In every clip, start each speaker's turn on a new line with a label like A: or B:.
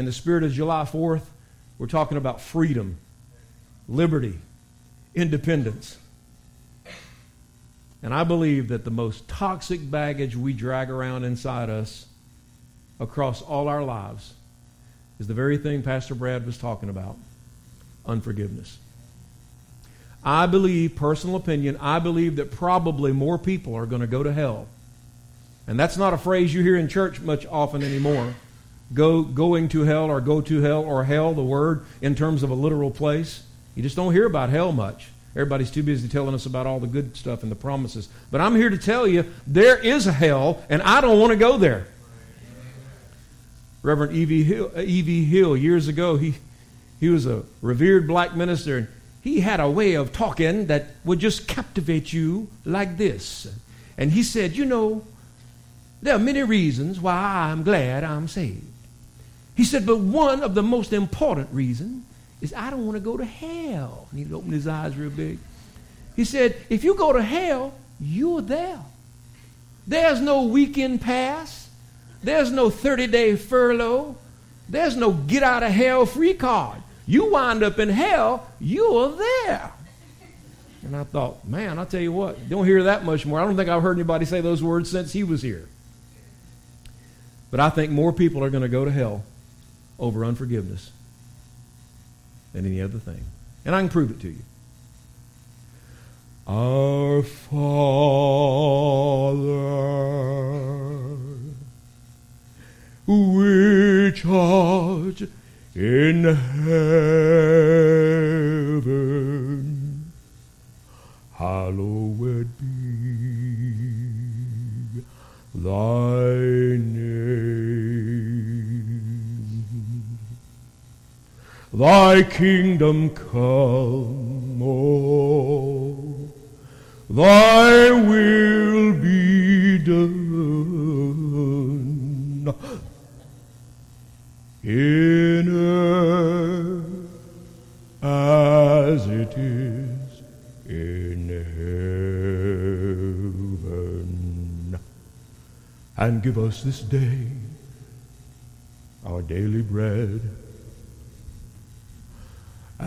A: in the spirit of July 4th, we're talking about freedom, liberty, independence. And I believe that the most toxic baggage we drag around inside us across all our lives is the very thing Pastor Brad was talking about unforgiveness. I believe, personal opinion, I believe that probably more people are going to go to hell. And that's not a phrase you hear in church much often anymore. Go, going to hell or go to hell or hell, the word in terms of a literal place. You just don't hear about hell much. Everybody's too busy telling us about all the good stuff and the promises. But I'm here to tell you there is a hell, and I don't want to go there. Reverend E.V. Hill, E.V. Hill years ago, he, he was a revered black minister, and he had a way of talking that would just captivate you like this. And he said, You know, there are many reasons why I'm glad I'm saved. He said, But one of the most important reasons is I don't want to go to hell. And he opened his eyes real big. He said, If you go to hell, you're there. There's no weekend pass, there's no 30 day furlough, there's no get out of hell free card. You wind up in hell, you're there. And I thought, man, I'll tell you what, don't hear that much more. I don't think I've heard anybody say those words since he was here. But I think more people are going to go to hell over unforgiveness than any other thing. And I can prove it to you. Our Father, which art in Thy kingdom come, oh, thy will be done in earth as it is in heaven. And give us this day our daily bread.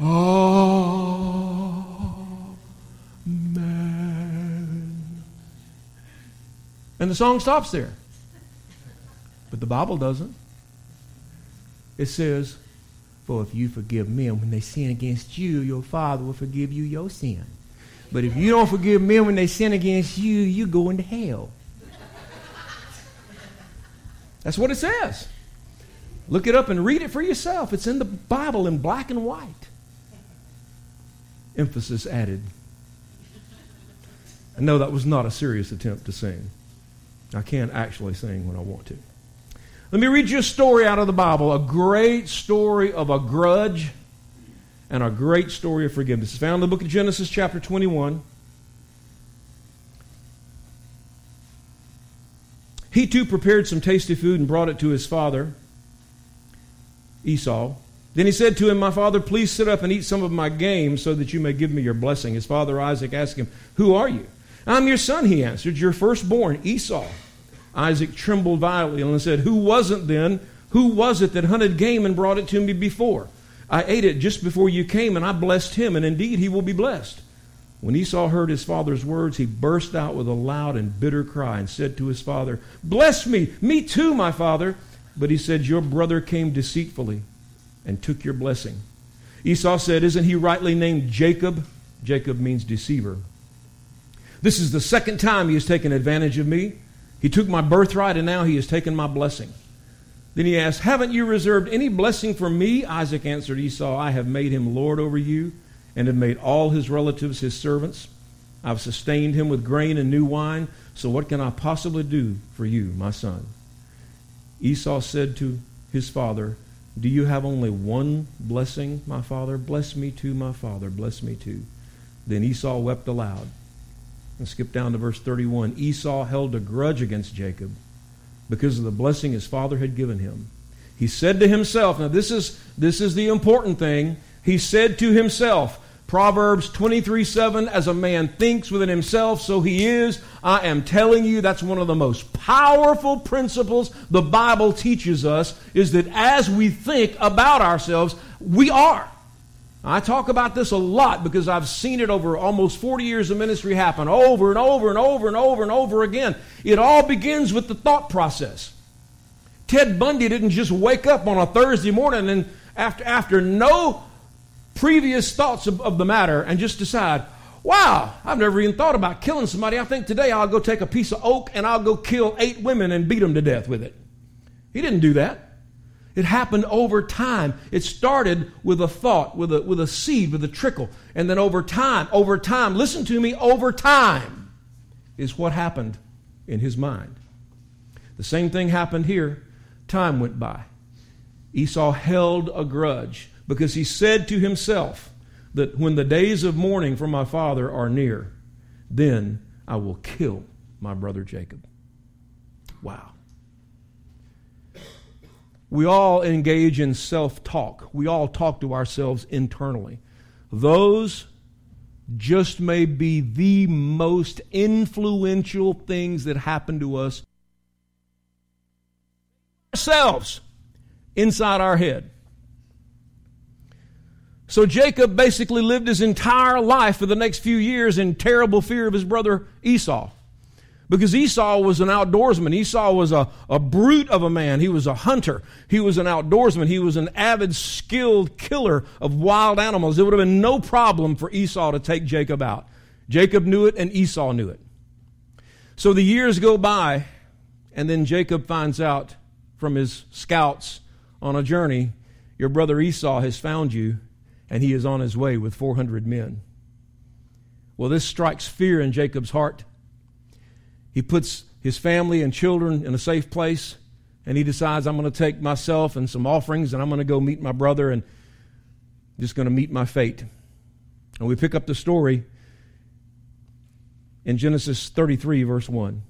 A: Amen. And the song stops there. But the Bible doesn't. It says, For if you forgive men when they sin against you, your Father will forgive you your sin. But if you don't forgive men when they sin against you, you go into hell. That's what it says. Look it up and read it for yourself. It's in the Bible in black and white. Emphasis added. I know that was not a serious attempt to sing. I can't actually sing when I want to. Let me read you a story out of the Bible, a great story of a grudge and a great story of forgiveness. It's found in the book of Genesis, chapter 21. He too prepared some tasty food and brought it to his father, Esau. Then he said to him, My father, please sit up and eat some of my game so that you may give me your blessing. His father Isaac asked him, Who are you? I'm your son, he answered, your firstborn, Esau. Isaac trembled violently and said, Who wasn't then? Who was it that hunted game and brought it to me before? I ate it just before you came, and I blessed him, and indeed he will be blessed. When Esau heard his father's words, he burst out with a loud and bitter cry and said to his father, Bless me, me too, my father. But he said, Your brother came deceitfully and took your blessing. Esau said, Isn't he rightly named Jacob? Jacob means deceiver. This is the second time he has taken advantage of me. He took my birthright, and now he has taken my blessing. Then he asked, Haven't you reserved any blessing for me? Isaac answered Esau, I have made him Lord over you and have made all his relatives his servants. I've sustained him with grain and new wine. So what can I possibly do for you, my son? Esau said to his father, Do you have only one blessing, my father? Bless me too, my father. Bless me too. Then Esau wept aloud. And skip down to verse 31. Esau held a grudge against Jacob because of the blessing his father had given him. He said to himself, now this is, this is the important thing. He said to himself, Proverbs 23 7, as a man thinks within himself, so he is. I am telling you, that's one of the most powerful principles the Bible teaches us, is that as we think about ourselves, we are. I talk about this a lot because I've seen it over almost 40 years of ministry happen over and over and over and over and over again. It all begins with the thought process. Ted Bundy didn't just wake up on a Thursday morning and after, after no previous thoughts of, of the matter and just decide, wow, I've never even thought about killing somebody. I think today I'll go take a piece of oak and I'll go kill eight women and beat them to death with it. He didn't do that. It happened over time. It started with a thought, with a, with a seed, with a trickle. And then over time, over time, listen to me, over time is what happened in his mind. The same thing happened here. Time went by. Esau held a grudge because he said to himself that when the days of mourning for my father are near, then I will kill my brother Jacob. Wow. We all engage in self talk. We all talk to ourselves internally. Those just may be the most influential things that happen to us ourselves inside our head. So Jacob basically lived his entire life for the next few years in terrible fear of his brother Esau. Because Esau was an outdoorsman. Esau was a, a brute of a man. He was a hunter. He was an outdoorsman. He was an avid, skilled killer of wild animals. It would have been no problem for Esau to take Jacob out. Jacob knew it and Esau knew it. So the years go by, and then Jacob finds out from his scouts on a journey your brother Esau has found you, and he is on his way with 400 men. Well, this strikes fear in Jacob's heart. He puts his family and children in a safe place, and he decides, I'm going to take myself and some offerings, and I'm going to go meet my brother and just going to meet my fate. And we pick up the story in Genesis 33, verse 1.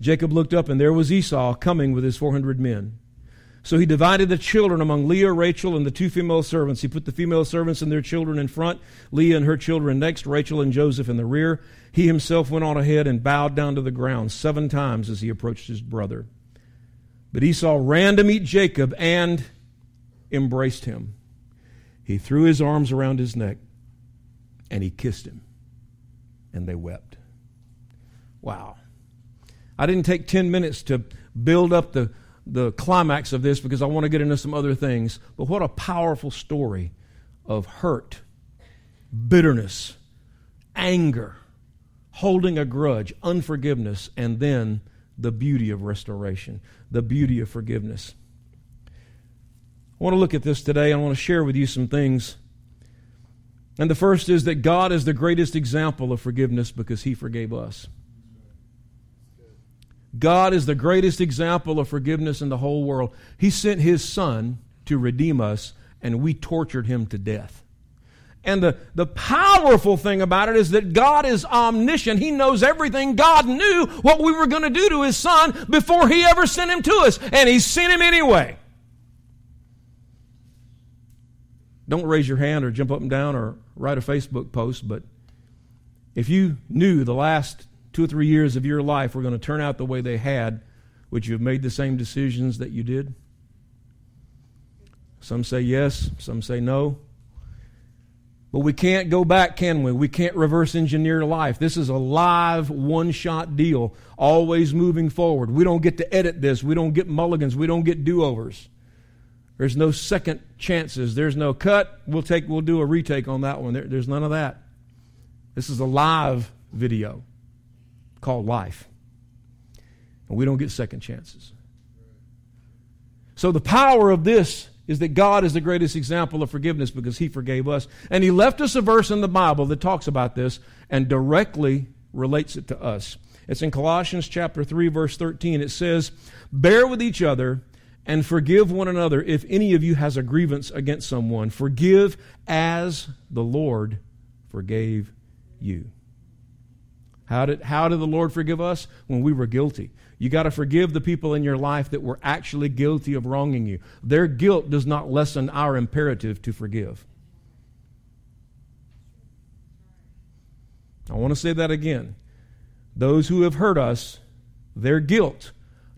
A: Jacob looked up, and there was Esau coming with his 400 men. So he divided the children among Leah, Rachel, and the two female servants. He put the female servants and their children in front, Leah and her children next, Rachel and Joseph in the rear. He himself went on ahead and bowed down to the ground seven times as he approached his brother. But Esau ran to meet Jacob and embraced him. He threw his arms around his neck and he kissed him, and they wept. Wow. I didn't take 10 minutes to build up the the climax of this because I want to get into some other things. But what a powerful story of hurt, bitterness, anger, holding a grudge, unforgiveness, and then the beauty of restoration, the beauty of forgiveness. I want to look at this today. I want to share with you some things. And the first is that God is the greatest example of forgiveness because He forgave us. God is the greatest example of forgiveness in the whole world. He sent His Son to redeem us, and we tortured Him to death. And the, the powerful thing about it is that God is omniscient. He knows everything. God knew what we were going to do to His Son before He ever sent Him to us, and He sent Him anyway. Don't raise your hand or jump up and down or write a Facebook post, but if you knew the last two or three years of your life were going to turn out the way they had, would you have made the same decisions that you did? Some say yes, some say no. But we can't go back, can we? We can't reverse engineer life. This is a live, one shot deal, always moving forward. We don't get to edit this. We don't get mulligans. We don't get do overs. There's no second chances. There's no cut. We'll, take, we'll do a retake on that one. There, there's none of that. This is a live video called life. And we don't get second chances. So the power of this is that God is the greatest example of forgiveness because He forgave us. And He left us a verse in the Bible that talks about this and directly relates it to us. It's in Colossians chapter 3, verse 13. It says, Bear with each other and forgive one another if any of you has a grievance against someone. Forgive as the Lord forgave you. How did, how did the Lord forgive us? When we were guilty. You got to forgive the people in your life that were actually guilty of wronging you. Their guilt does not lessen our imperative to forgive. I want to say that again. Those who have hurt us, their guilt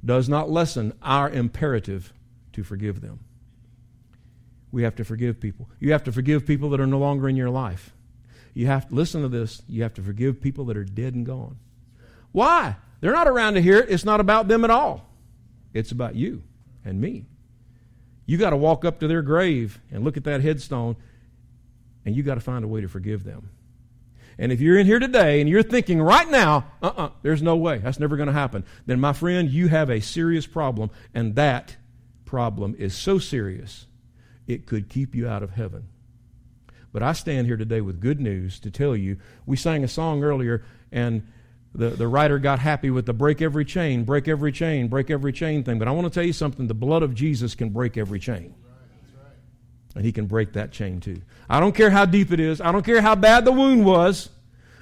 A: does not lessen our imperative to forgive them. We have to forgive people. You have to forgive people that are no longer in your life. You have to listen to this. You have to forgive people that are dead and gone. Why? They're not around to hear it. It's not about them at all. It's about you and me. You got to walk up to their grave and look at that headstone, and you got to find a way to forgive them. And if you're in here today and you're thinking right now, uh uh-uh, uh, there's no way, that's never going to happen, then my friend, you have a serious problem, and that problem is so serious it could keep you out of heaven. But I stand here today with good news to tell you. We sang a song earlier, and the, the writer got happy with the break every chain, break every chain, break every chain thing. But I want to tell you something the blood of Jesus can break every chain. And he can break that chain too. I don't care how deep it is, I don't care how bad the wound was.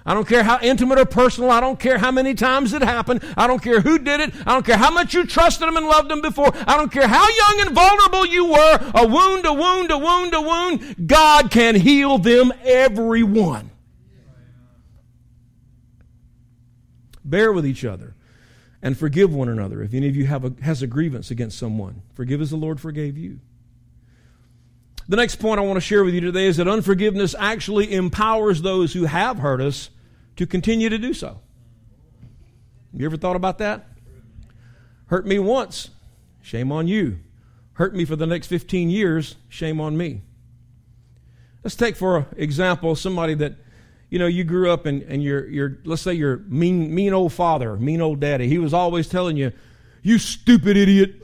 A: I don't care how intimate or personal. I don't care how many times it happened. I don't care who did it. I don't care how much you trusted them and loved them before. I don't care how young and vulnerable you were. A wound, a wound, a wound, a wound. God can heal them, every one. Bear with each other and forgive one another. If any of you have a, has a grievance against someone, forgive as the Lord forgave you. The next point I want to share with you today is that unforgiveness actually empowers those who have hurt us to continue to do so. You ever thought about that? Hurt me once, shame on you. Hurt me for the next 15 years, shame on me. Let's take, for example, somebody that, you know, you grew up and, and your, let's say your mean, mean old father, mean old daddy. He was always telling you, you stupid idiot,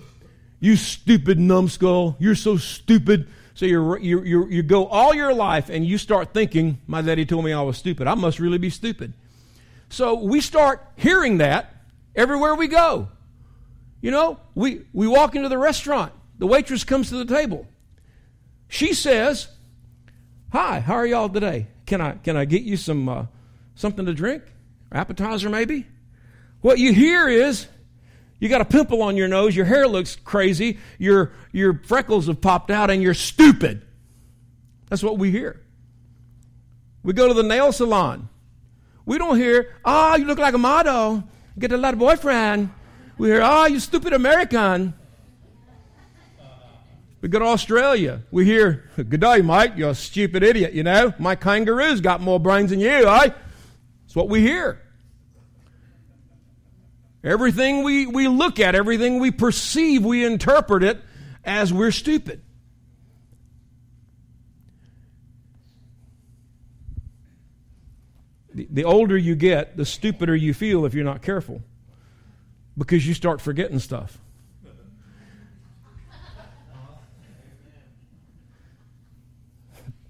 A: you stupid numbskull, you're so stupid. So you you you go all your life and you start thinking, my daddy told me I was stupid. I must really be stupid. So we start hearing that everywhere we go. You know, we, we walk into the restaurant. The waitress comes to the table. She says, Hi, how are y'all today? Can I, can I get you some uh, something to drink? Appetizer, maybe? What you hear is, you got a pimple on your nose, your hair looks crazy, your, your freckles have popped out, and you're stupid. That's what we hear. We go to the nail salon. We don't hear, oh, you look like a model, get a lot of boyfriend. We hear, oh, you stupid American. We go to Australia. We hear, good day, mate, you're a stupid idiot, you know. My kangaroo's got more brains than you, eh? That's what we hear. Everything we, we look at, everything we perceive, we interpret it as we're stupid. The, the older you get, the stupider you feel if you're not careful because you start forgetting stuff.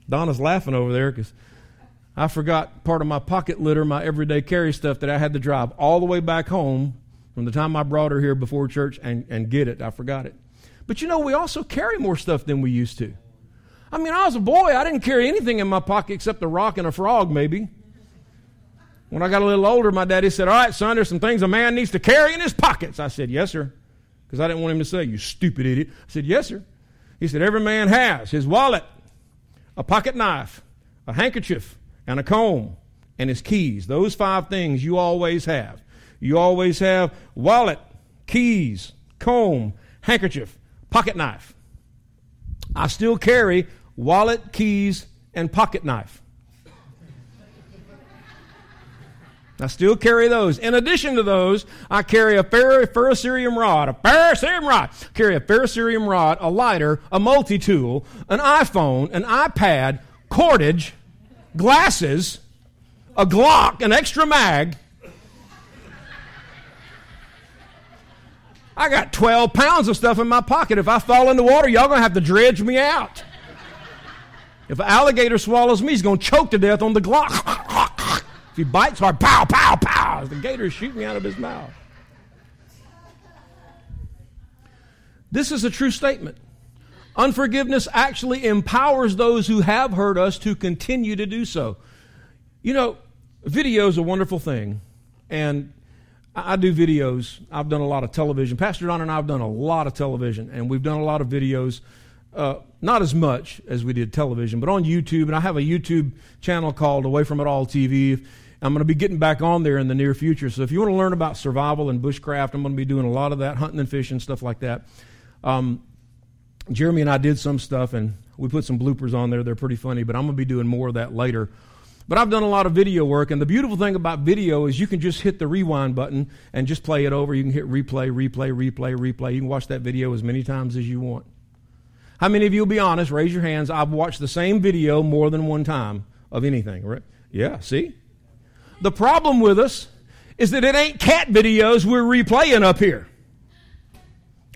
A: Donna's laughing over there because I forgot part of my pocket litter, my everyday carry stuff that I had to drive all the way back home from the time I brought her here before church and, and get it. I forgot it. But you know, we also carry more stuff than we used to. I mean, I was a boy, I didn't carry anything in my pocket except a rock and a frog, maybe. When I got a little older, my daddy said, All right, son, there's some things a man needs to carry in his pockets. I said, Yes, sir. Because I didn't want him to say, You stupid idiot. I said, Yes, sir. He said, Every man has his wallet, a pocket knife, a handkerchief, and a comb, and his keys. Those five things you always have. You always have wallet, keys, comb, handkerchief, pocket knife. I still carry wallet, keys, and pocket knife. I still carry those. In addition to those, I carry a ferrocerium rod, a ferrocerium rod. Carry a ferrocerium rod, a lighter, a multi-tool, an iPhone, an iPad, cordage, glasses, a Glock, an extra mag, I got 12 pounds of stuff in my pocket. If I fall in the water, y'all going to have to dredge me out. If an alligator swallows me, he's going to choke to death on the Glock. if he bites hard, pow, pow, pow, the gator is shooting out of his mouth. This is a true statement. Unforgiveness actually empowers those who have hurt us to continue to do so. You know, video is a wonderful thing. And I do videos. I've done a lot of television. Pastor Don and I have done a lot of television, and we've done a lot of videos. Uh, not as much as we did television, but on YouTube. And I have a YouTube channel called Away From It All TV. I'm going to be getting back on there in the near future. So if you want to learn about survival and bushcraft, I'm going to be doing a lot of that, hunting and fishing, stuff like that. Um, Jeremy and I did some stuff, and we put some bloopers on there. They're pretty funny, but I'm going to be doing more of that later. But I've done a lot of video work, and the beautiful thing about video is you can just hit the rewind button and just play it over. You can hit replay, replay, replay, replay. You can watch that video as many times as you want. How many of you will be honest? Raise your hands. I've watched the same video more than one time of anything, right? Yeah, see? The problem with us is that it ain't cat videos we're replaying up here.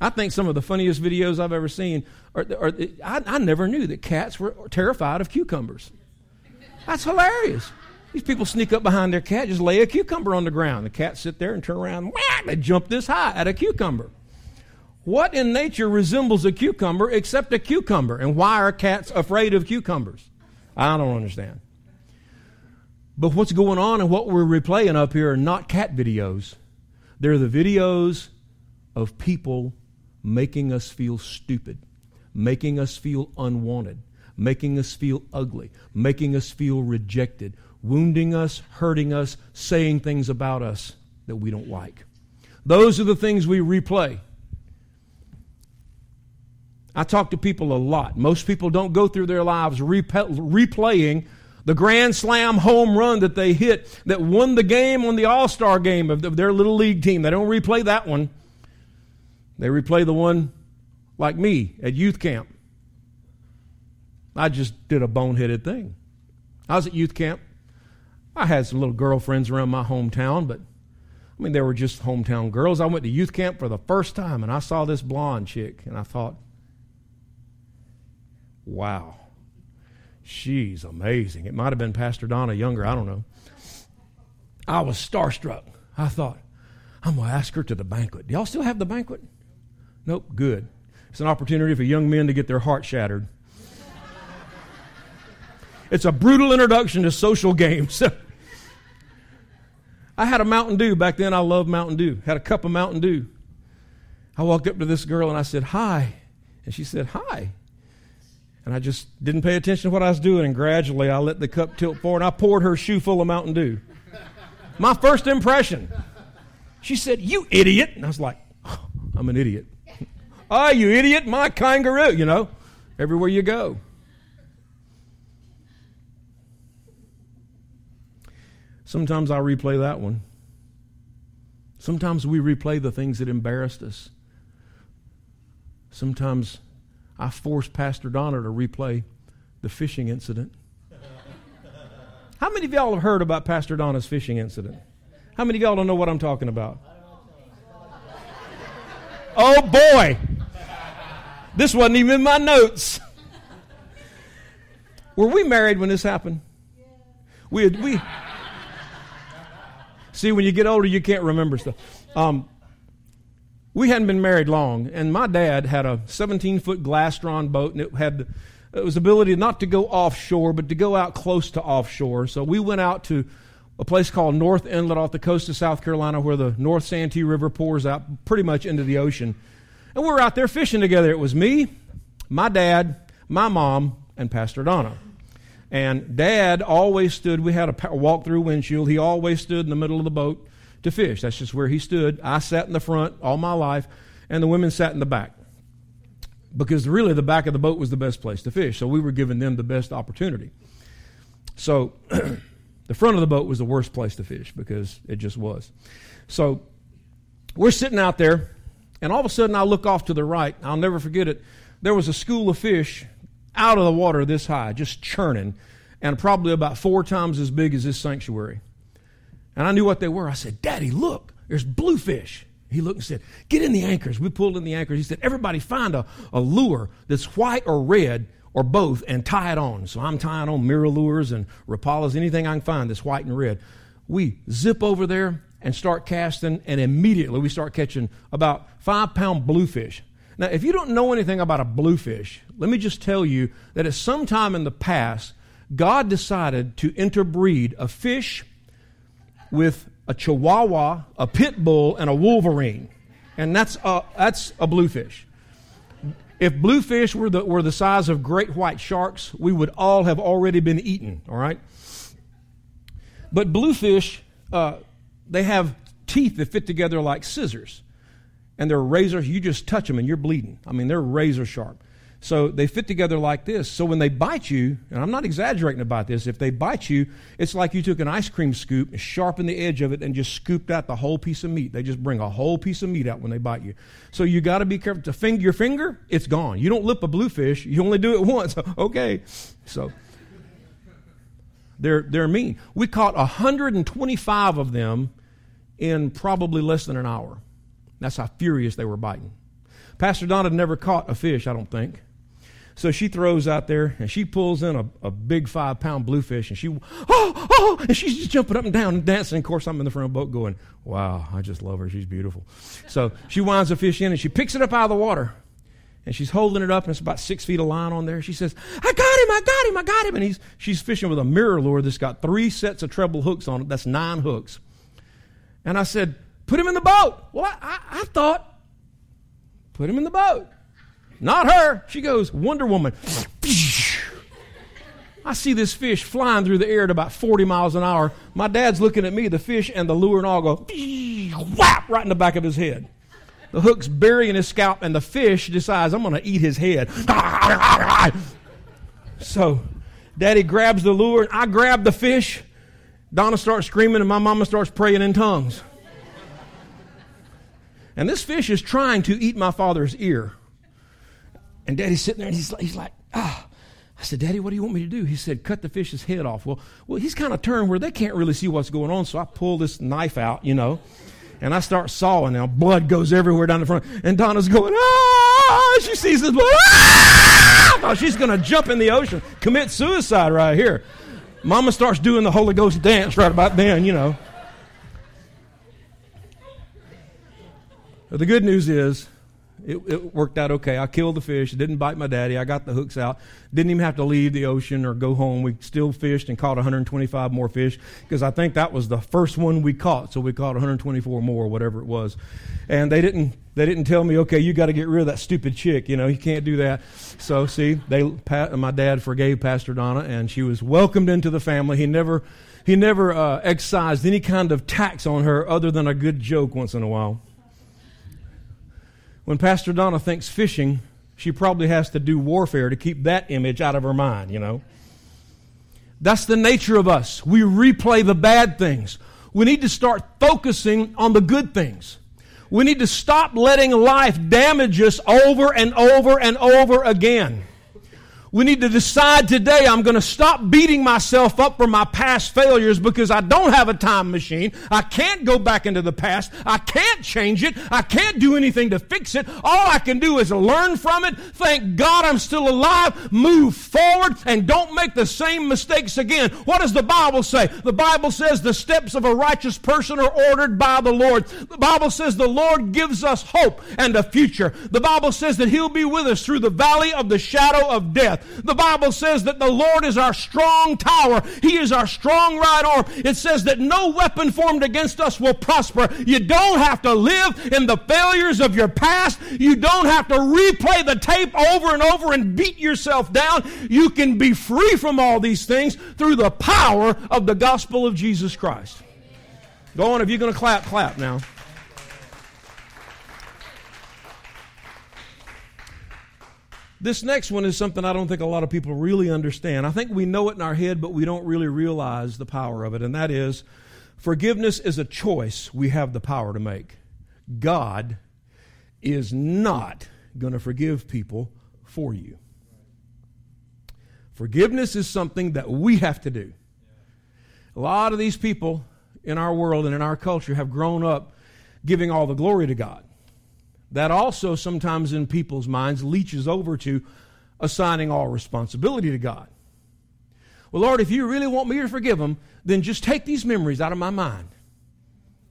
A: I think some of the funniest videos I've ever seen are, are I, I never knew that cats were terrified of cucumbers. That's hilarious. These people sneak up behind their cat, just lay a cucumber on the ground. The cat sit there and turn around, whack, they jump this high at a cucumber. What in nature resembles a cucumber except a cucumber? And why are cats afraid of cucumbers? I don't understand. But what's going on and what we're replaying up here are not cat videos. They're the videos of people making us feel stupid, making us feel unwanted, making us feel ugly, making us feel rejected, wounding us, hurting us, saying things about us that we don't like. Those are the things we replay. I talk to people a lot. Most people don't go through their lives replaying the grand slam home run that they hit that won the game on the all star game of their little league team. They don't replay that one. They replay the one like me at youth camp. I just did a boneheaded thing. I was at youth camp. I had some little girlfriends around my hometown, but I mean, they were just hometown girls. I went to youth camp for the first time and I saw this blonde chick and I thought, wow, she's amazing. It might have been Pastor Donna younger, I don't know. I was starstruck. I thought, I'm going to ask her to the banquet. Do y'all still have the banquet? Nope, good. It's an opportunity for young men to get their heart shattered. It's a brutal introduction to social games. I had a Mountain Dew. Back then, I loved Mountain Dew. Had a cup of Mountain Dew. I walked up to this girl and I said, Hi. And she said, Hi. And I just didn't pay attention to what I was doing. And gradually, I let the cup tilt forward and I poured her shoe full of Mountain Dew. My first impression. She said, You idiot. And I was like, oh, I'm an idiot. Ah, oh, you idiot, my kangaroo, you know, everywhere you go. Sometimes I replay that one. Sometimes we replay the things that embarrassed us. Sometimes I force Pastor Donna to replay the fishing incident. How many of y'all have heard about Pastor Donna's fishing incident? How many of y'all don't know what I'm talking about? Oh boy! This wasn't even in my notes. Were we married when this happened? We had, we. See, when you get older, you can't remember stuff. Um, we hadn't been married long, and my dad had a 17 foot Glastron boat, and it had it was ability not to go offshore, but to go out close to offshore. So we went out to a place called North Inlet off the coast of South Carolina, where the North Santee River pours out pretty much into the ocean. And we were out there fishing together. It was me, my dad, my mom, and Pastor Donna. And dad always stood, we had a walk through windshield. He always stood in the middle of the boat to fish. That's just where he stood. I sat in the front all my life, and the women sat in the back. Because really, the back of the boat was the best place to fish. So we were giving them the best opportunity. So the front of the boat was the worst place to fish because it just was. So we're sitting out there and all of a sudden, I look off to the right. I'll never forget it. There was a school of fish out of the water this high, just churning, and probably about four times as big as this sanctuary. And I knew what they were. I said, Daddy, look, there's bluefish. He looked and said, Get in the anchors. We pulled in the anchors. He said, Everybody find a, a lure that's white or red or both and tie it on. So I'm tying on MirrOlures and Rapalas, anything I can find that's white and red. We zip over there and start casting, and immediately we start catching about five pound bluefish. Now, if you don't know anything about a bluefish, let me just tell you that at some time in the past, God decided to interbreed a fish with a chihuahua, a pit bull, and a wolverine. And that's a, that's a bluefish. If bluefish were the, were the size of great white sharks, we would all have already been eaten, all right? But bluefish, uh, they have teeth that fit together like scissors. And they're razor, you just touch them and you're bleeding. I mean, they're razor sharp. So they fit together like this. So when they bite you, and I'm not exaggerating about this, if they bite you, it's like you took an ice cream scoop and sharpened the edge of it and just scooped out the whole piece of meat. They just bring a whole piece of meat out when they bite you. So you got to be careful. To finger your finger, it's gone. You don't lip a bluefish. You only do it once. okay. So they're they're mean. We caught 125 of them in probably less than an hour. That's how furious they were biting. Pastor Donna had never caught a fish, I don't think. So she throws out there and she pulls in a, a big five pound bluefish and she, oh, oh, and she's just jumping up and down and dancing. Of course, I'm in the front boat going, wow, I just love her. She's beautiful. So she winds the fish in and she picks it up out of the water and she's holding it up and it's about six feet of line on there. She says, I got him, I got him, I got him. And he's, she's fishing with a MirrOlure that's got three sets of treble hooks on it. That's nine hooks. And I said, put him in the boat. Well, I, I, I thought, put him in the boat. Not her. She goes, Wonder Woman. I see this fish flying through the air at about 40 miles an hour. My dad's looking at me, the fish and the lure and all go whap right in the back of his head. The hook's burying his scalp, and the fish decides, I'm going to eat his head. So, daddy grabs the lure, and I grab the fish. Donna starts screaming, and my mama starts praying in tongues. And this fish is trying to eat my father's ear. And daddy's sitting there and he's, he's like, ah. I said, Daddy, what do you want me to do? He said, cut the fish's head off. Well, well, he's kind of turned where they can't really see what's going on. So I pull this knife out, you know, and I start sawing. Now blood goes everywhere down the front. And Donna's going, ah! She sees this blood. Ah! Oh, she's going to jump in the ocean, commit suicide right here. Mama starts doing the Holy Ghost dance right about then, you know. The good news is, it, it, worked out okay. I killed the fish. It didn't bite my daddy. I got the hooks out. Didn't even have to leave the ocean or go home. We still fished and caught 125 more fish because I think that was the first one we caught. So we caught 124 more, whatever it was. And they didn't they didn't tell me, okay, you got to get rid of that stupid chick. You know, you can't do that. So see, they my dad forgave Pastor Donna, and she was welcomed into the family. He never he never uh, excised any kind of tax on her other than a good joke once in a while. When Pastor Donna thinks fishing, she probably has to do warfare to keep that image out of her mind, you know. That's the nature of us. We replay the bad things. We need to start focusing on the good things. We need to stop letting life damage us over and over and over again. We need to decide today I'm going to stop beating myself up for my past failures because I don't have a time machine. I can't go back into the past. I can't change it. I can't do anything to fix it. All I can do is learn from it. Thank God I'm still alive. Move forward and don't make the same mistakes again. What does the Bible say? The Bible says the steps of a righteous person are ordered by the Lord. The Bible says the Lord gives us hope and a future. The Bible says that He'll be with us through the valley of the shadow of death The Bible says that the Lord is our strong tower. He is our strong right arm. It says that no weapon formed against us will prosper. You don't have to live in the failures of your past. You don't have to replay the tape over and over and beat yourself down. You can be free from all these things through the power of the gospel of Jesus Christ. Go on, if you're going to clap, clap now. This next one is something I don't think a lot of people really understand. I think we know it in our head, but we don't really realize the power of it, and that is forgiveness is a choice we have the power to make. God is not going to forgive people for you. Forgiveness is something that we have to do. A lot of these people in our world and in our culture have grown up giving all the glory to God. That also sometimes in people's minds leaches over to assigning all responsibility to God. Well, Lord, if you really want me to forgive them, then just take these memories out of my mind.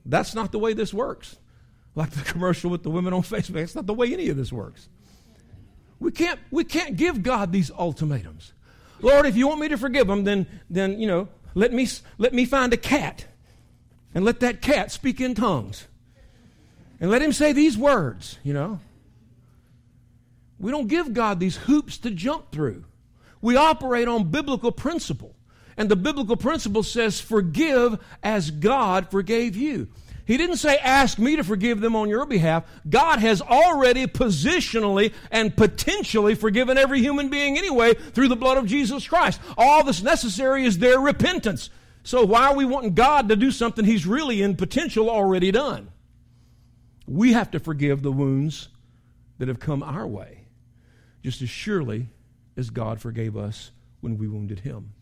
A: That's not the way this works. Like the commercial with the women on Facebook, that's not the way any of this works. We can't, we can't give God these ultimatums. Lord, if you want me to forgive them, then, then you know, let me, let me find a cat and let that cat speak in tongues. And let him say these words, you know. We don't give God these hoops to jump through. We operate on biblical principle. And the biblical principle says, forgive as God forgave you. He didn't say, ask me to forgive them on your behalf. God has already positionally and potentially forgiven every human being anyway through the blood of Jesus Christ. All that's necessary is their repentance. So why are we wanting God to do something He's really in potential already done? We have to forgive the wounds that have come our way just as surely as God forgave us when we wounded Him.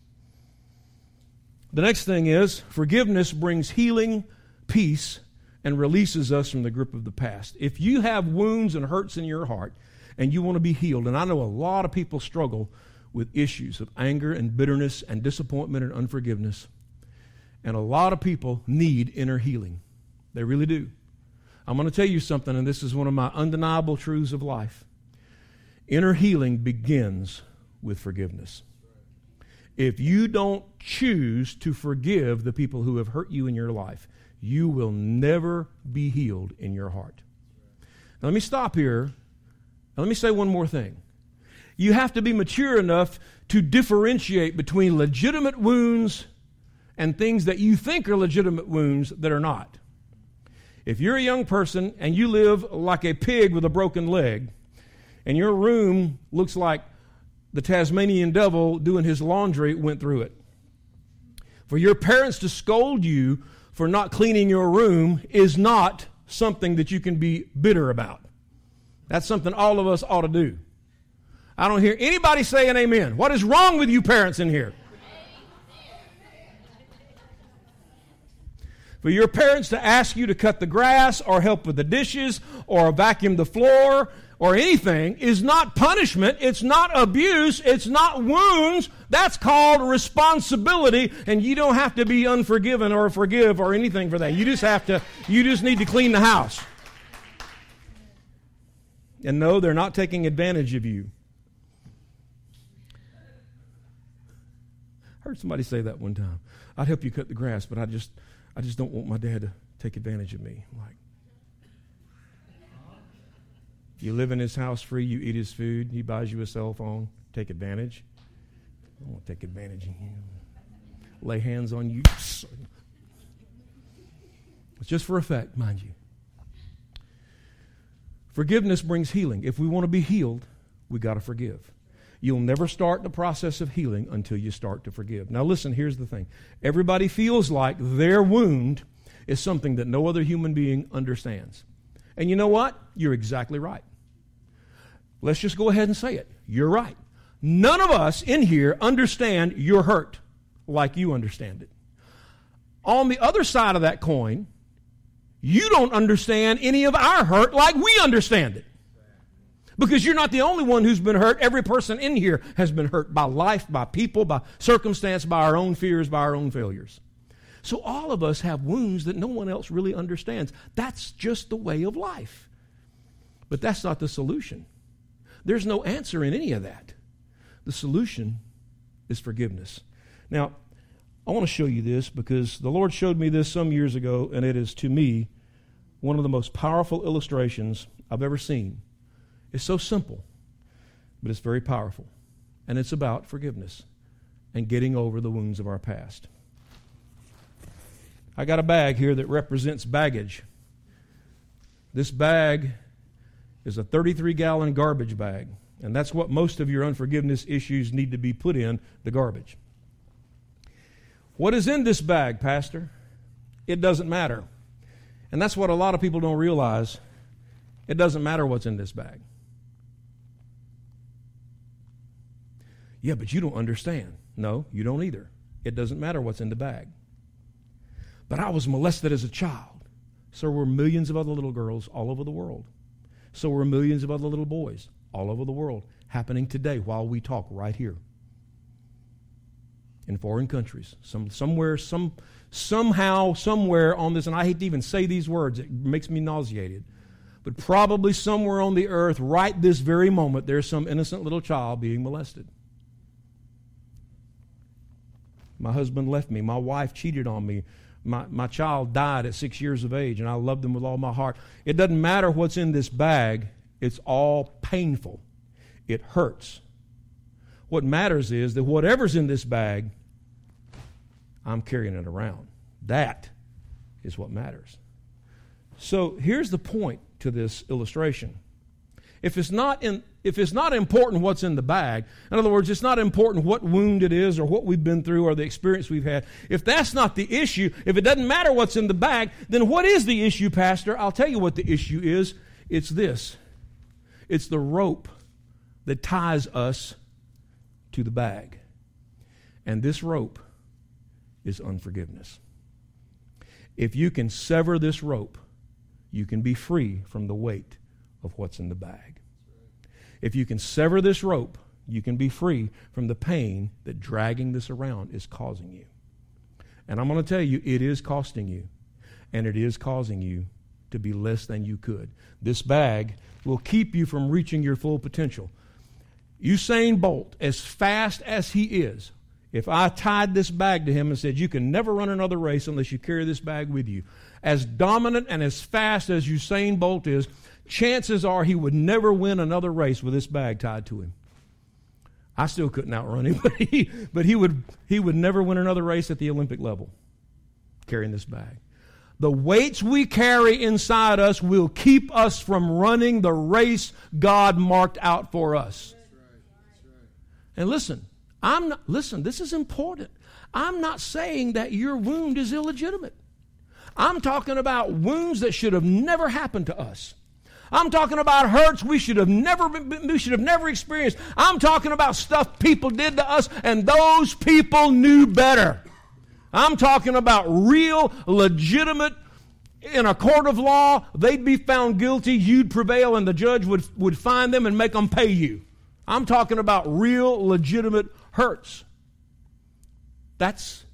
A: The next thing is forgiveness brings healing, peace, and releases us from the grip of the past. If you have wounds and hurts in your heart and you want to be healed, and I know a lot of people struggle with issues of anger and bitterness and disappointment and unforgiveness, and a lot of people need inner healing. They really do. I'm going to tell you something, and this is one of my undeniable truths of life. Inner healing begins with forgiveness. If you don't choose to forgive the people who have hurt you in your life, you will never be healed in your heart. Now, let me stop here. Now, let me say one more thing. You have to be mature enough to differentiate between legitimate wounds and things that you think are legitimate wounds that are not. If you're a young person and you live like a pig with a broken leg, and your room looks like the Tasmanian devil doing his laundry went through it. For your parents to scold you for not cleaning your room is not something that you can be bitter about. That's something all of us ought to do. I don't hear anybody saying amen. What is wrong with you parents in here? For your parents to ask you to cut the grass or help with the dishes or vacuum the floor or anything is not punishment, it's not abuse, it's not wounds. That's called responsibility, and you don't have to be unforgiven or forgive or anything for that. You just have to, you just need to clean the house. And no, they're not taking advantage of you. Heard somebody say that one time. I'd help you cut the grass, but I just, I just don't want my dad to take advantage of me. I'm like, you live in his house free, you eat his food, he buys you a cell phone, take advantage. I won't take advantage of you. Lay hands on you. It's just for effect, mind you. Forgiveness brings healing. If we want to be healed, we got to forgive. You'll never start the process of healing until you start to forgive. Now, listen, here's the thing everybody feels like their wound is something that no other human being understands. And you know what? You're exactly right. Let's just go ahead and say it. You're right. None of us in here understand your hurt like you understand it. On the other side of that coin, you don't understand any of our hurt like we understand it. Because you're not the only one who's been hurt. Every person in here has been hurt by life, by people, by circumstance, by our own fears, by our own failures. So all of us have wounds that no one else really understands. That's just the way of life. But that's not the solution. There's no answer in any of that. The solution is forgiveness. Now, I want to show you this because the Lord showed me this some years ago, and it is to me one of the most powerful illustrations I've ever seen. It's so simple, but it's very powerful. And it's about forgiveness and getting over the wounds of our past. I got a bag here that represents baggage. This bag is a 33 gallon garbage bag, and that's what most of your unforgiveness issues need to be put in the garbage. What is in this bag, Pastor? It doesn't matter. And that's what a lot of people don't realize. It doesn't matter what's in this bag. Yeah, but you don't understand. No, you don't either. It doesn't matter what's in the bag. But I was molested as a child. So were millions of other little girls all over the world. So were millions of other little boys all over the world happening today while we talk right here. In foreign countries. Some, somewhere, some, somehow, somewhere on this, and I hate to even say these words, it makes me nauseated. But probably somewhere on the earth, right this very moment, there's some innocent little child being molested. My husband left me. My wife cheated on me my, my child died at six years of age, and I loved them with all my heart. It doesn't matter what's in this bag, it's all painful. It hurts. What matters is that whatever's in this bag, I'm carrying it around. That is what matters. So here's the point to this illustration. If it's not in, if it's not important what's in the bag, in other words, it's not important what wound it is or what we've been through or the experience we've had. If that's not the issue, if it doesn't matter what's in the bag, then what is the issue, Pastor? I'll tell you what the issue is. It's this. It's the rope that ties us to the bag. And this rope is unforgiveness. If you can sever this rope, you can be free from the weight of what's in the bag. If you can sever this rope, you can be free from the pain that dragging this around is causing you. And I'm going to tell you, it is costing you, and it is causing you to be less than you could. This bag will keep you from reaching your full potential. Usain Bolt, as fast as he is, if I tied this bag to him and said, You can never run another race unless you carry this bag with you, as dominant and as fast as Usain Bolt is, chances are he would never win another race with this bag tied to him. I still couldn't outrun him, but he, but he, would, he would never win another race at the Olympic level carrying this bag. The weights we carry inside us will keep us from running the race God marked out for us. And listen, I'm not, listen, this is important. I'm not saying that your wound is illegitimate. I'm talking about wounds that should have never happened to us. I'm talking about hurts we should have never been, we should have never experienced. I'm talking about stuff people did to us and those people knew better. I'm talking about real, legitimate, in a court of law, they'd be found guilty, you'd prevail, and the judge would, would find them and make them pay you. I'm talking about real, legitimate hurts. That's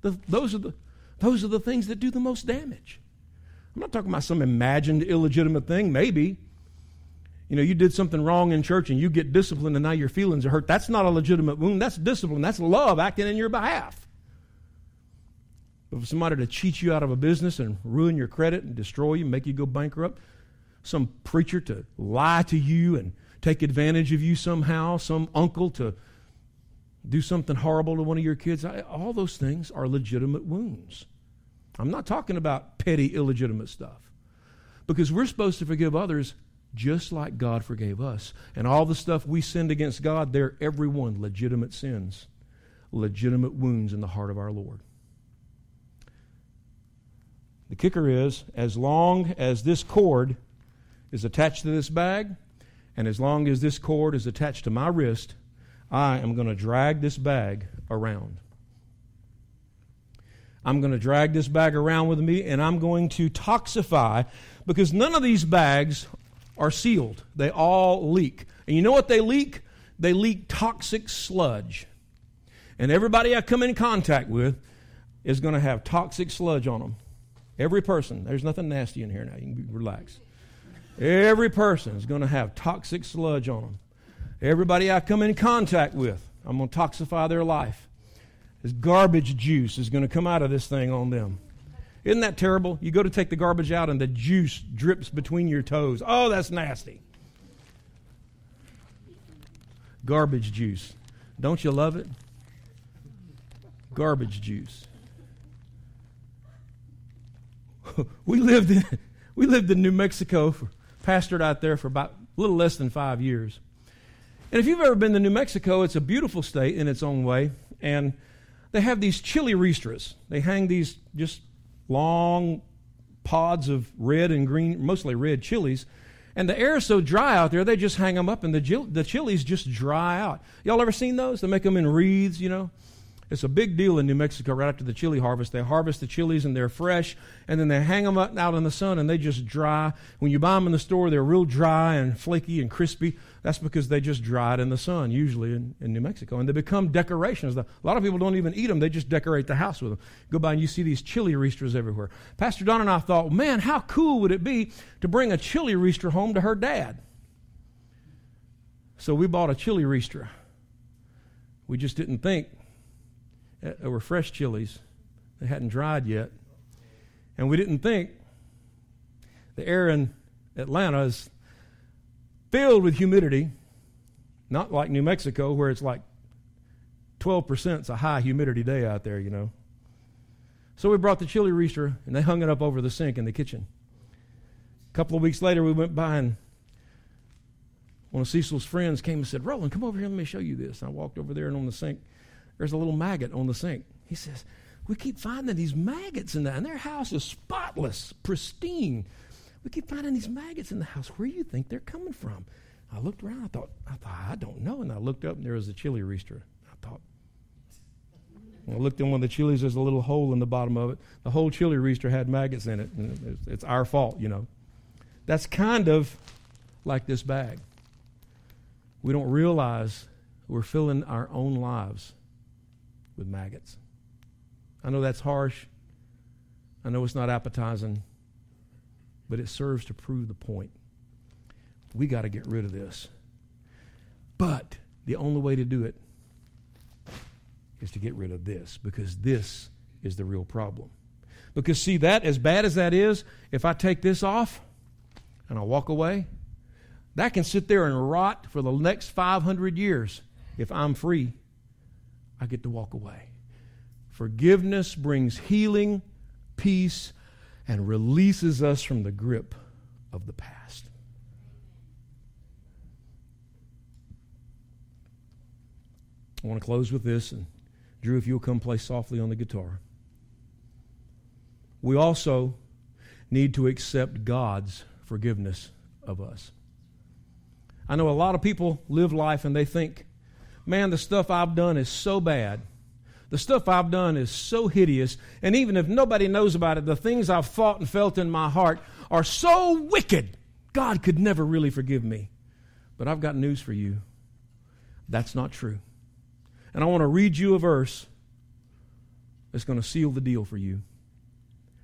A: the, those, are the, those are the things that do the most damage. I'm not talking about some imagined illegitimate thing, maybe. You know, you did something wrong in church and you get disciplined and now your feelings are hurt. That's not a legitimate wound. That's discipline. That's love acting in your behalf. But for somebody to cheat you out of a business and ruin your credit and destroy you, make you go bankrupt, some preacher to lie to you and take advantage of you somehow, some uncle to do something horrible to one of your kids, all those things are legitimate wounds. I'm not talking about petty, illegitimate stuff. Because we're supposed to forgive others just like God forgave us. And all the stuff we sinned against God, they're every one legitimate sins, legitimate wounds in the heart of our Lord. The kicker is as long as this cord is attached to this bag, and as long as this cord is attached to my wrist, I am going to drag this bag around. I'm going to drag this bag around with me and I'm going to toxify because none of these bags are sealed. They all leak. And you know what they leak? They leak toxic sludge. And everybody I come in contact with is going to have toxic sludge on them. Every person. There's nothing nasty in here now. You can relax. Every person is going to have toxic sludge on them. Everybody I come in contact with, I'm going to toxify their life. This garbage juice is going to come out of this thing on them. Isn't that terrible? You go to take the garbage out and the juice drips between your toes. Oh, that's nasty. Garbage juice. Don't you love it? Garbage juice. we lived in we lived in New Mexico, for, pastored out there for about a little less than five years. And if you've ever been to New Mexico, it's a beautiful state in its own way. And they have these chili ristras. They hang these just long pods of red and green, mostly red chilies. And the air is so dry out there, they just hang them up and the, the chilies just dry out. Y'all ever seen those? They make them in wreaths, you know? It's a big deal in New Mexico right after the chili harvest. They harvest the chilies and they're fresh, and then they hang them out in the sun and they just dry. When you buy them in the store, they're real dry and flaky and crispy. That's because they just dried in the sun, usually in, in New Mexico. And they become decorations. A lot of people don't even eat them, they just decorate the house with them. Go by and you see these chili ristras everywhere. Pastor Donna and I thought, man, how cool would it be to bring a chili ristra home to her dad? So we bought a chili ristra. We just didn't think uh, they were fresh chilies. They hadn't dried yet. And we didn't think the air in Atlanta is filled with humidity, not like New Mexico where it's like 12% is a high humidity day out there, you know. So we brought the chili ristra and they hung it up over the sink in the kitchen. A couple of weeks later, we went by and one of Cecil's friends came and said, Roland, come over here, let me show you this. And I walked over there, and on the sink, there's a little maggot on the sink. He says, We keep finding these maggots in there, and their house is spotless, pristine. We keep finding these maggots in the house. Where do you think they're coming from? I looked around, I thought, I thought, I don't know. And I looked up, and there was a chili ristra. I thought, I looked in one of the chilies, there's a little hole in the bottom of it. The whole chili ristra had maggots in it. It's, it's our fault, you know. That's kind of like this bag we don't realize we're filling our own lives with maggots. I know that's harsh. I know it's not appetizing, but it serves to prove the point. We got to get rid of this. But the only way to do it is to get rid of this because this is the real problem. Because, see, that, as bad as that is, if I take this off and I walk away, that can sit there and rot for the next 500 years. If I'm free, I get to walk away. Forgiveness brings healing, peace, and releases us from the grip of the past. I want to close with this, and Drew, if you'll come play softly on the guitar. We also need to accept God's forgiveness of us. I know a lot of people live life and they think, man, the stuff I've done is so bad. The stuff I've done is so hideous. And even if nobody knows about it, the things I've thought and felt in my heart are so wicked, God could never really forgive me. But I've got news for you that's not true. And I want to read you a verse that's going to seal the deal for you.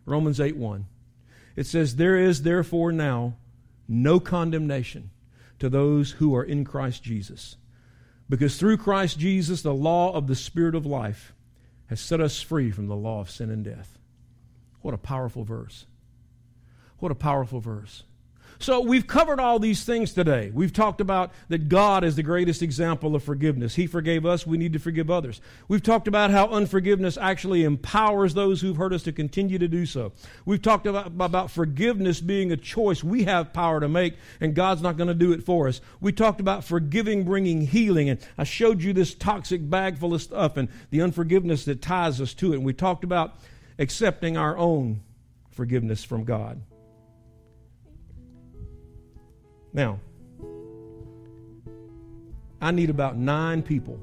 A: Romans 8 1. It says, There is therefore now no condemnation to those who are in Christ Jesus. Because through Christ Jesus, the law of the Spirit of life has set us free from the law of sin and death. What a powerful verse. What a powerful verse. So we've covered all these things today. We've talked about that God is the greatest example of forgiveness. He forgave us, we need to forgive others. We've talked about how unforgiveness actually empowers those who've hurt us to continue to do so. We've talked about, about forgiveness being a choice we have power to make, and God's not going to do it for us. We talked about forgiving bringing healing, and I showed you this toxic bag full of stuff and the unforgiveness that ties us to it. And we talked about accepting our own forgiveness from God. Now, I need about nine people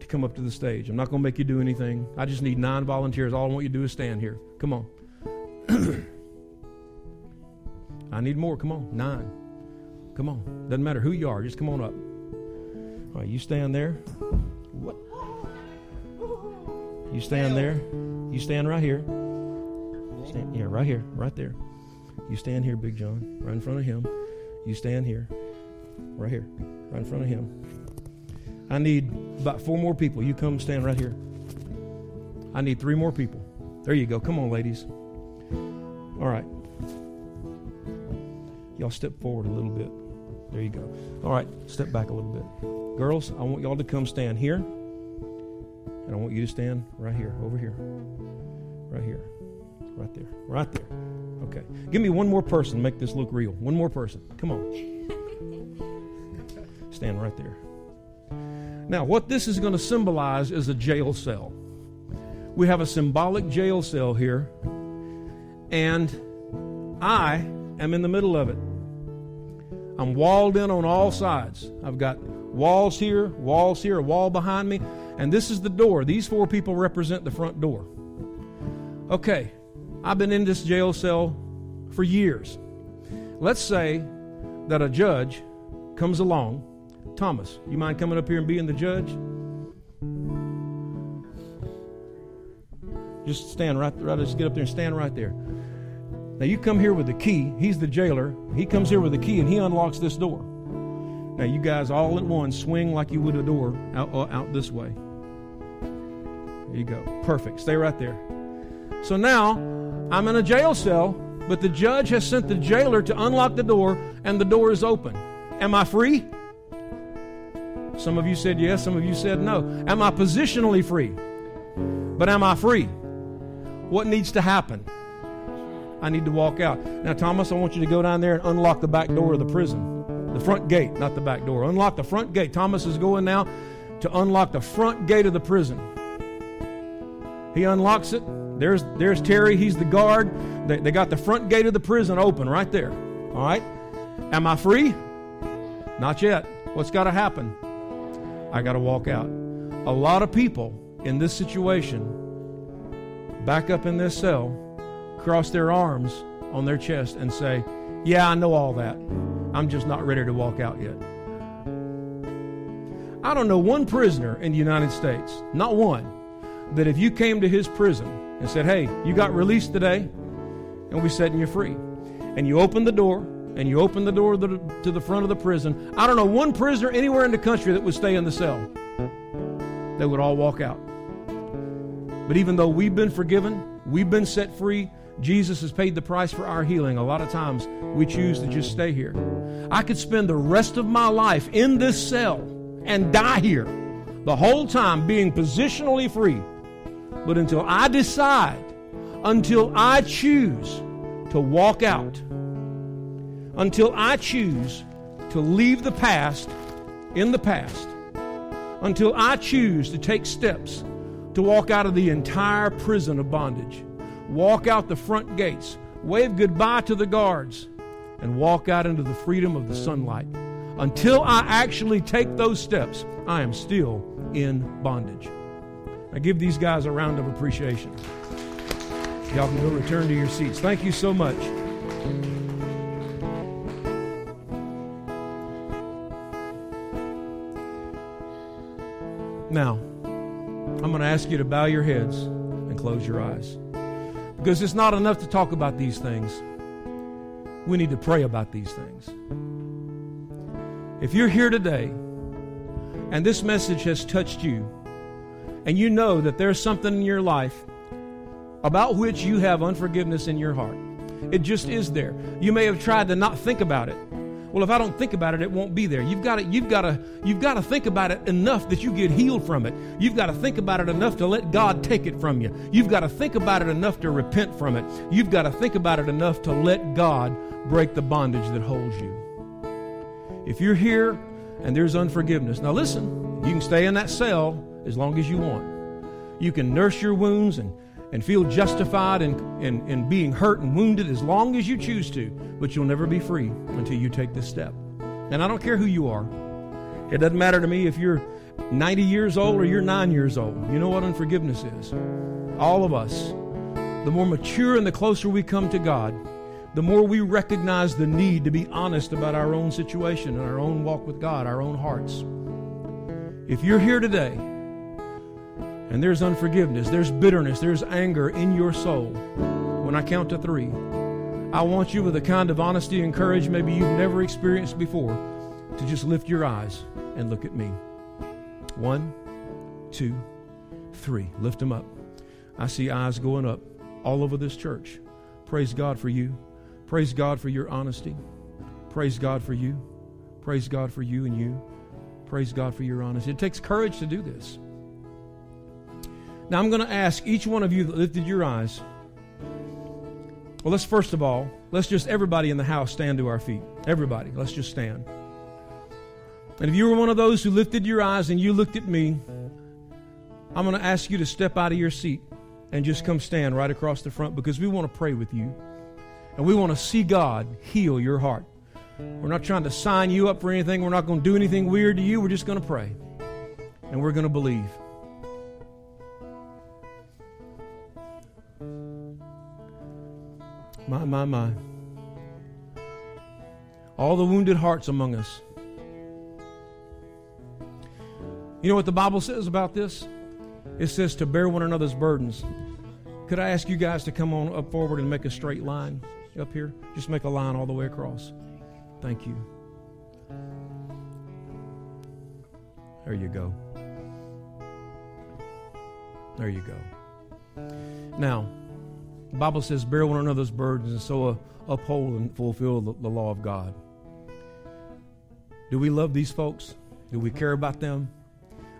A: to come up to the stage. I'm not going to make you do anything. I just need nine volunteers. All I want you to do is stand here. Come on. I need more. Come on. Nine. Come on. Doesn't matter who you are. Just come on up. All right, you stand there. What? You stand there. You stand right here. Stand, yeah, right here. Right there. You stand here, Big John, right in front of him. You stand here, right here, right in front of him. I need about four more people. You come stand right here. I need three more people. There you go. Come on, ladies. All right. Y'all step forward a little bit. There you go. All right, step back a little bit. Girls, I want y'all to come stand here. And I want you to stand right here, over here. Right here. Right there. Right there. Okay. Give me one more person to make this look real. One more person. Come on. Stand right there. Now, what this is going to symbolize is a jail cell. We have a symbolic jail cell here, and I am in the middle of it. I'm walled in on all sides. I've got walls here, walls here, a wall behind me, And this is the door. These four people represent the front door. Okay, I've been in this jail cell for years. Let's say that a judge comes along. Thomas, you mind coming up here and being the judge? Just stand right, right. Just get up there and stand right there. Now you come here with the key. He's the jailer. He comes here with the key and he unlocks this door. Now you guys all at once swing like you would a door out, uh, out this way. There you go. Perfect. Stay right there. So now I'm in a jail cell, but the judge has sent the jailer to unlock the door and the door is open. Am I free? Some of you said yes, some of you said no. Am I positionally free? But am I free? What needs to happen? I need to walk out. Now, Thomas, I want you to go down there and unlock the back door of the prison. The front gate, not the back door. Unlock the front gate. Thomas is going now to unlock the front gate of the prison. He unlocks it. There's, there's Terry. He's the guard. They, they got the front gate of the prison open right there. All right? Am I free? Not yet. What's got to happen? I got to walk out. A lot of people in this situation back up in this cell, cross their arms on their chest, and say, Yeah, I know all that. I'm just not ready to walk out yet. I don't know one prisoner in the United States, not one, that if you came to his prison and said, Hey, you got released today, and we setting you free, and you open the door, and you open the door to the front of the prison, I don't know one prisoner anywhere in the country that would stay in the cell. They would all walk out. But even though we've been forgiven, we've been set free, Jesus has paid the price for our healing. A lot of times we choose to just stay here. I could spend the rest of my life in this cell and die here the whole time being positionally free. But until I decide, until I choose to walk out, until I choose to leave the past in the past, until I choose to take steps to walk out of the entire prison of bondage. Walk out the front gates, wave goodbye to the guards, and walk out into the freedom of the sunlight. Until I actually take those steps, I am still in bondage. I give these guys a round of appreciation. Y'all can go return to your seats. Thank you so much. Now, I'm going to ask you to bow your heads and close your eyes. Because it's not enough to talk about these things. We need to pray about these things. If you're here today and this message has touched you, and you know that there's something in your life about which you have unforgiveness in your heart, it just is there. You may have tried to not think about it, well, if I don't think about it, it won't be there. You've got to, you've got to, you've got to think about it enough that you get healed from it. You've got to think about it enough to let God take it from you. You've got to think about it enough to repent from it. You've got to think about it enough to let God break the bondage that holds you. If you're here and there's unforgiveness, now listen, you can stay in that cell as long as you want. You can nurse your wounds and and feel justified in, in, in being hurt and wounded as long as you choose to, but you'll never be free until you take this step. And I don't care who you are. It doesn't matter to me if you're 90 years old or you're 9 years old. You know what unforgiveness is. All of us, the more mature and the closer we come to God, the more we recognize the need to be honest about our own situation and our own walk with God, our own hearts. If you're here today and there's unforgiveness, there's bitterness, there's anger in your soul, when I count to three, I want you with a kind of honesty and courage maybe you've never experienced before to just lift your eyes and look at me. One, two, three. Lift them up. I see eyes going up all over this church. Praise God for you. Praise God for your honesty. Praise God for you. Praise God for you and you. Praise God for your honesty. It takes courage to do this. Now I'm going to ask each one of you that lifted your eyes. Well, let's first of all, let's just everybody in the house stand to our feet. Everybody, let's just stand. And if you were one of those who lifted your eyes and you looked at me, I'm going to ask you to step out of your seat and just come stand right across the front because we want to pray with you. And we want to see God heal your heart. We're not trying to sign you up for anything. We're not going to do anything weird to you. We're just going to pray. And we're going to believe. My, my, my. All the wounded hearts among us. You know what the Bible says about this? It says to bear one another's burdens. Could I ask you guys to come on up forward and make a straight line up here? Just make a line all the way across. Thank you. There you go. There you go. Now, the Bible says, bear one another's burdens and so uphold and fulfill the, the law of God. Do we love these folks? Do we care about them?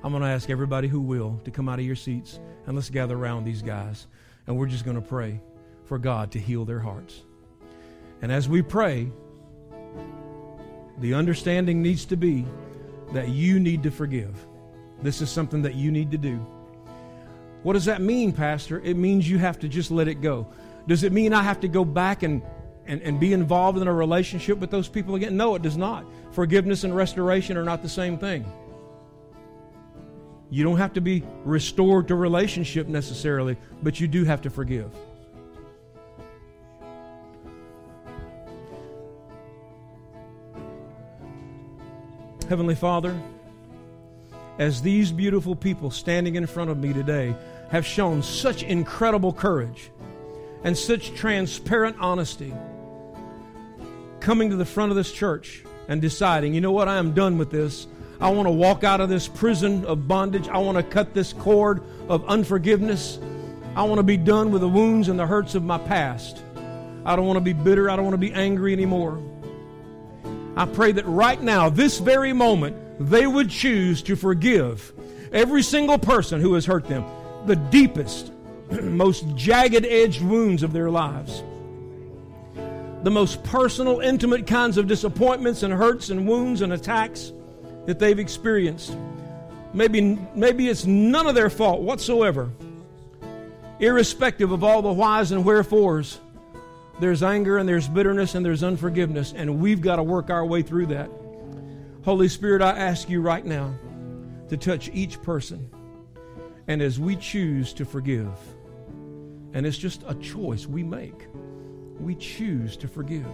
A: I'm going to ask everybody who will to come out of your seats and let's gather around these guys. And we're just going to pray for God to heal their hearts. And as we pray, the understanding needs to be that you need to forgive. This is something that you need to do. What does that mean, Pastor? It means you have to just let it go. Does it mean I have to go back and, and, and be involved in a relationship with those people again? No, it does not. Forgiveness and restoration are not the same thing. You don't have to be restored to relationship necessarily, but you do have to forgive. Heavenly Father, as these beautiful people standing in front of me today have shown such incredible courage and such transparent honesty, coming to the front of this church and deciding, you know what, I am done with this. I want to walk out of this prison of bondage. I want to cut this cord of unforgiveness. I want to be done with the wounds and the hurts of my past. I don't want to be bitter. I don't want to be angry anymore. I pray that right now, this very moment, they would choose to forgive every single person who has hurt them, the deepest, most jagged edged wounds of their lives, the most personal, intimate kinds of disappointments and hurts and wounds and attacks that they've experienced. Maybe, maybe it's none of their fault whatsoever. Irrespective of all the whys and wherefores, there's anger and there's bitterness and there's unforgiveness, and we've got to work our way through that. Holy Spirit, I ask you right now to touch each person. And as we choose to forgive, and it's just a choice we make, we choose to forgive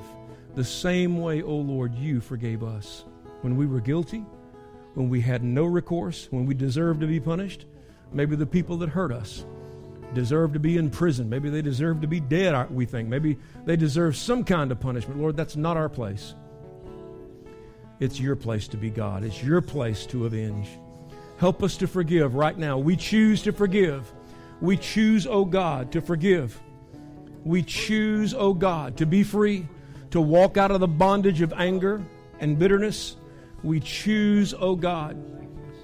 A: the same way, O oh Lord, you forgave us when we were guilty when we had no recourse, when we deserved to be punished. Maybe the people that hurt us deserve to be in prison. Maybe they deserve to be dead, we think. Maybe they deserve some kind of punishment. Lord, that's not our place. It's your place to be God, it's your place to avenge. Help us to forgive right now. We choose to forgive. We choose, O oh God, to forgive. We choose, O oh God, to be free, to walk out of the bondage of anger and bitterness we choose, O oh God,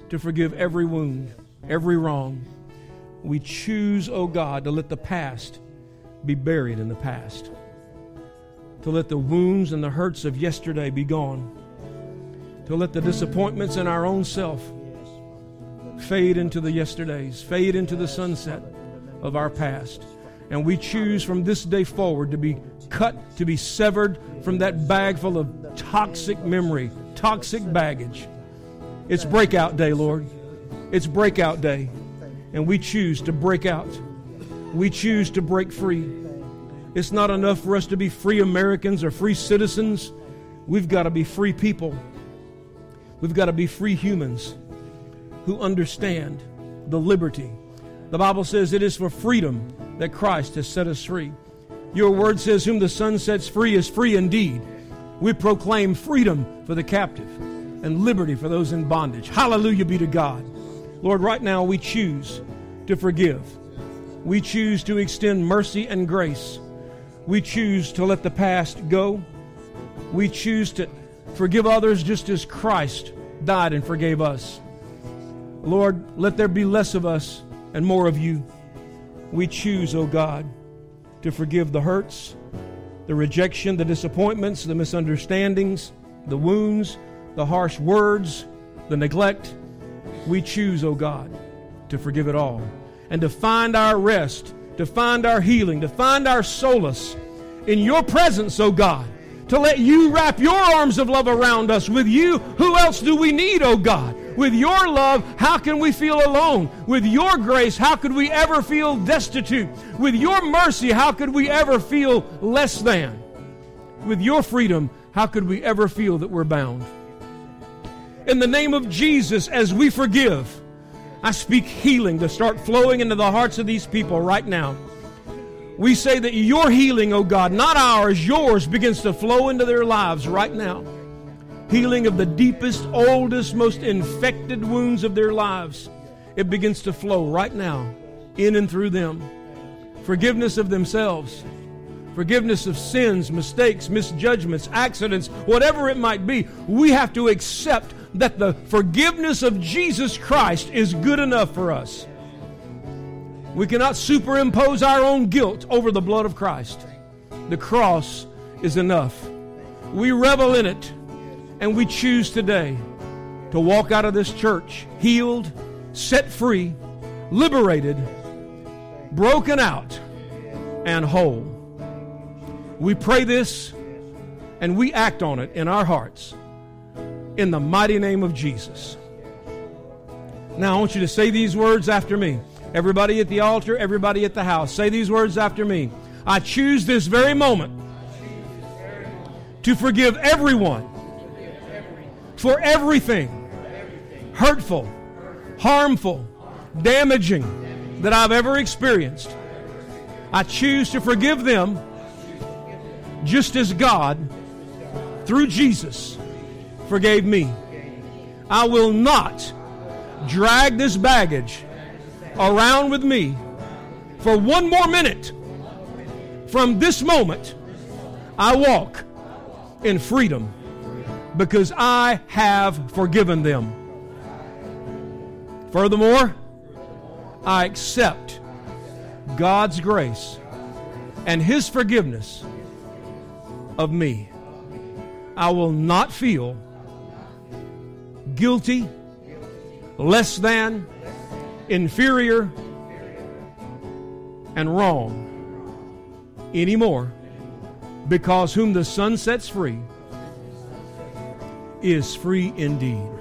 A: to forgive every wound, every wrong. We choose, O oh God, to let the past be buried in the past, to let the wounds and the hurts of yesterday be gone, to let the disappointments in our own self fade into the yesterdays, fade into the sunset of our past. And we choose from this day forward to be cut, to be severed from that bag full of toxic memory, toxic baggage. It's breakout day, Lord. It's breakout day. And we choose to break out. We choose to break free. It's not enough for us to be free Americans or free citizens. We've got to be free people. We've got to be free humans who understand the liberty. The Bible says it is for freedom that Christ has set us free. Your word says, Whom the Son sets free is free indeed. We proclaim freedom for the captive and liberty for those in bondage. Hallelujah be to God. Lord, right now we choose to forgive. We choose to extend mercy and grace. We choose to let the past go. We choose to forgive others just as Christ died and forgave us. Lord, let there be less of us and more of you. We choose, O oh God, to forgive the hurts, the rejection, the disappointments, the misunderstandings, the wounds, the harsh words, the neglect. We choose, O oh God, to forgive it all and to find our rest, to find our healing, to find our solace in your presence, O oh God. To let you wrap your arms of love around us with you. Who else do we need, O God? With your love, how can we feel alone? With your grace, how could we ever feel destitute? With your mercy, how could we ever feel less than? With your freedom, how could we ever feel that we're bound? In the name of Jesus, as we forgive, I speak healing to start flowing into the hearts of these people right now. We say that your healing, oh God, not ours, yours, begins to flow into their lives right now. Healing of the deepest, oldest, most infected wounds of their lives. It begins to flow right now, in and through them. Forgiveness of themselves, forgiveness of sins, mistakes, misjudgments, accidents, whatever it might be. We have to accept that the forgiveness of Jesus Christ is good enough for us. We cannot superimpose our own guilt over the blood of Christ. The cross is enough. We revel in it, and we choose today to walk out of this church healed, set free, liberated, broken out, and whole. We pray this and we act on it in our hearts in the mighty name of Jesus. Now, I want you to say these words after me. Everybody at the altar, everybody at the house, say these words after me. I choose this very moment to forgive everyone for everything hurtful, harmful, damaging that I've ever experienced. I choose to forgive them just as God, through Jesus, forgave me. I will not drag this baggage around with me for one more minute. From this moment, I walk in freedom because I have forgiven them. Furthermore, I accept God's grace and His forgiveness of me. I will not feel guilty, less than, inferior, and wrong anymore because whom the Son sets free is free indeed.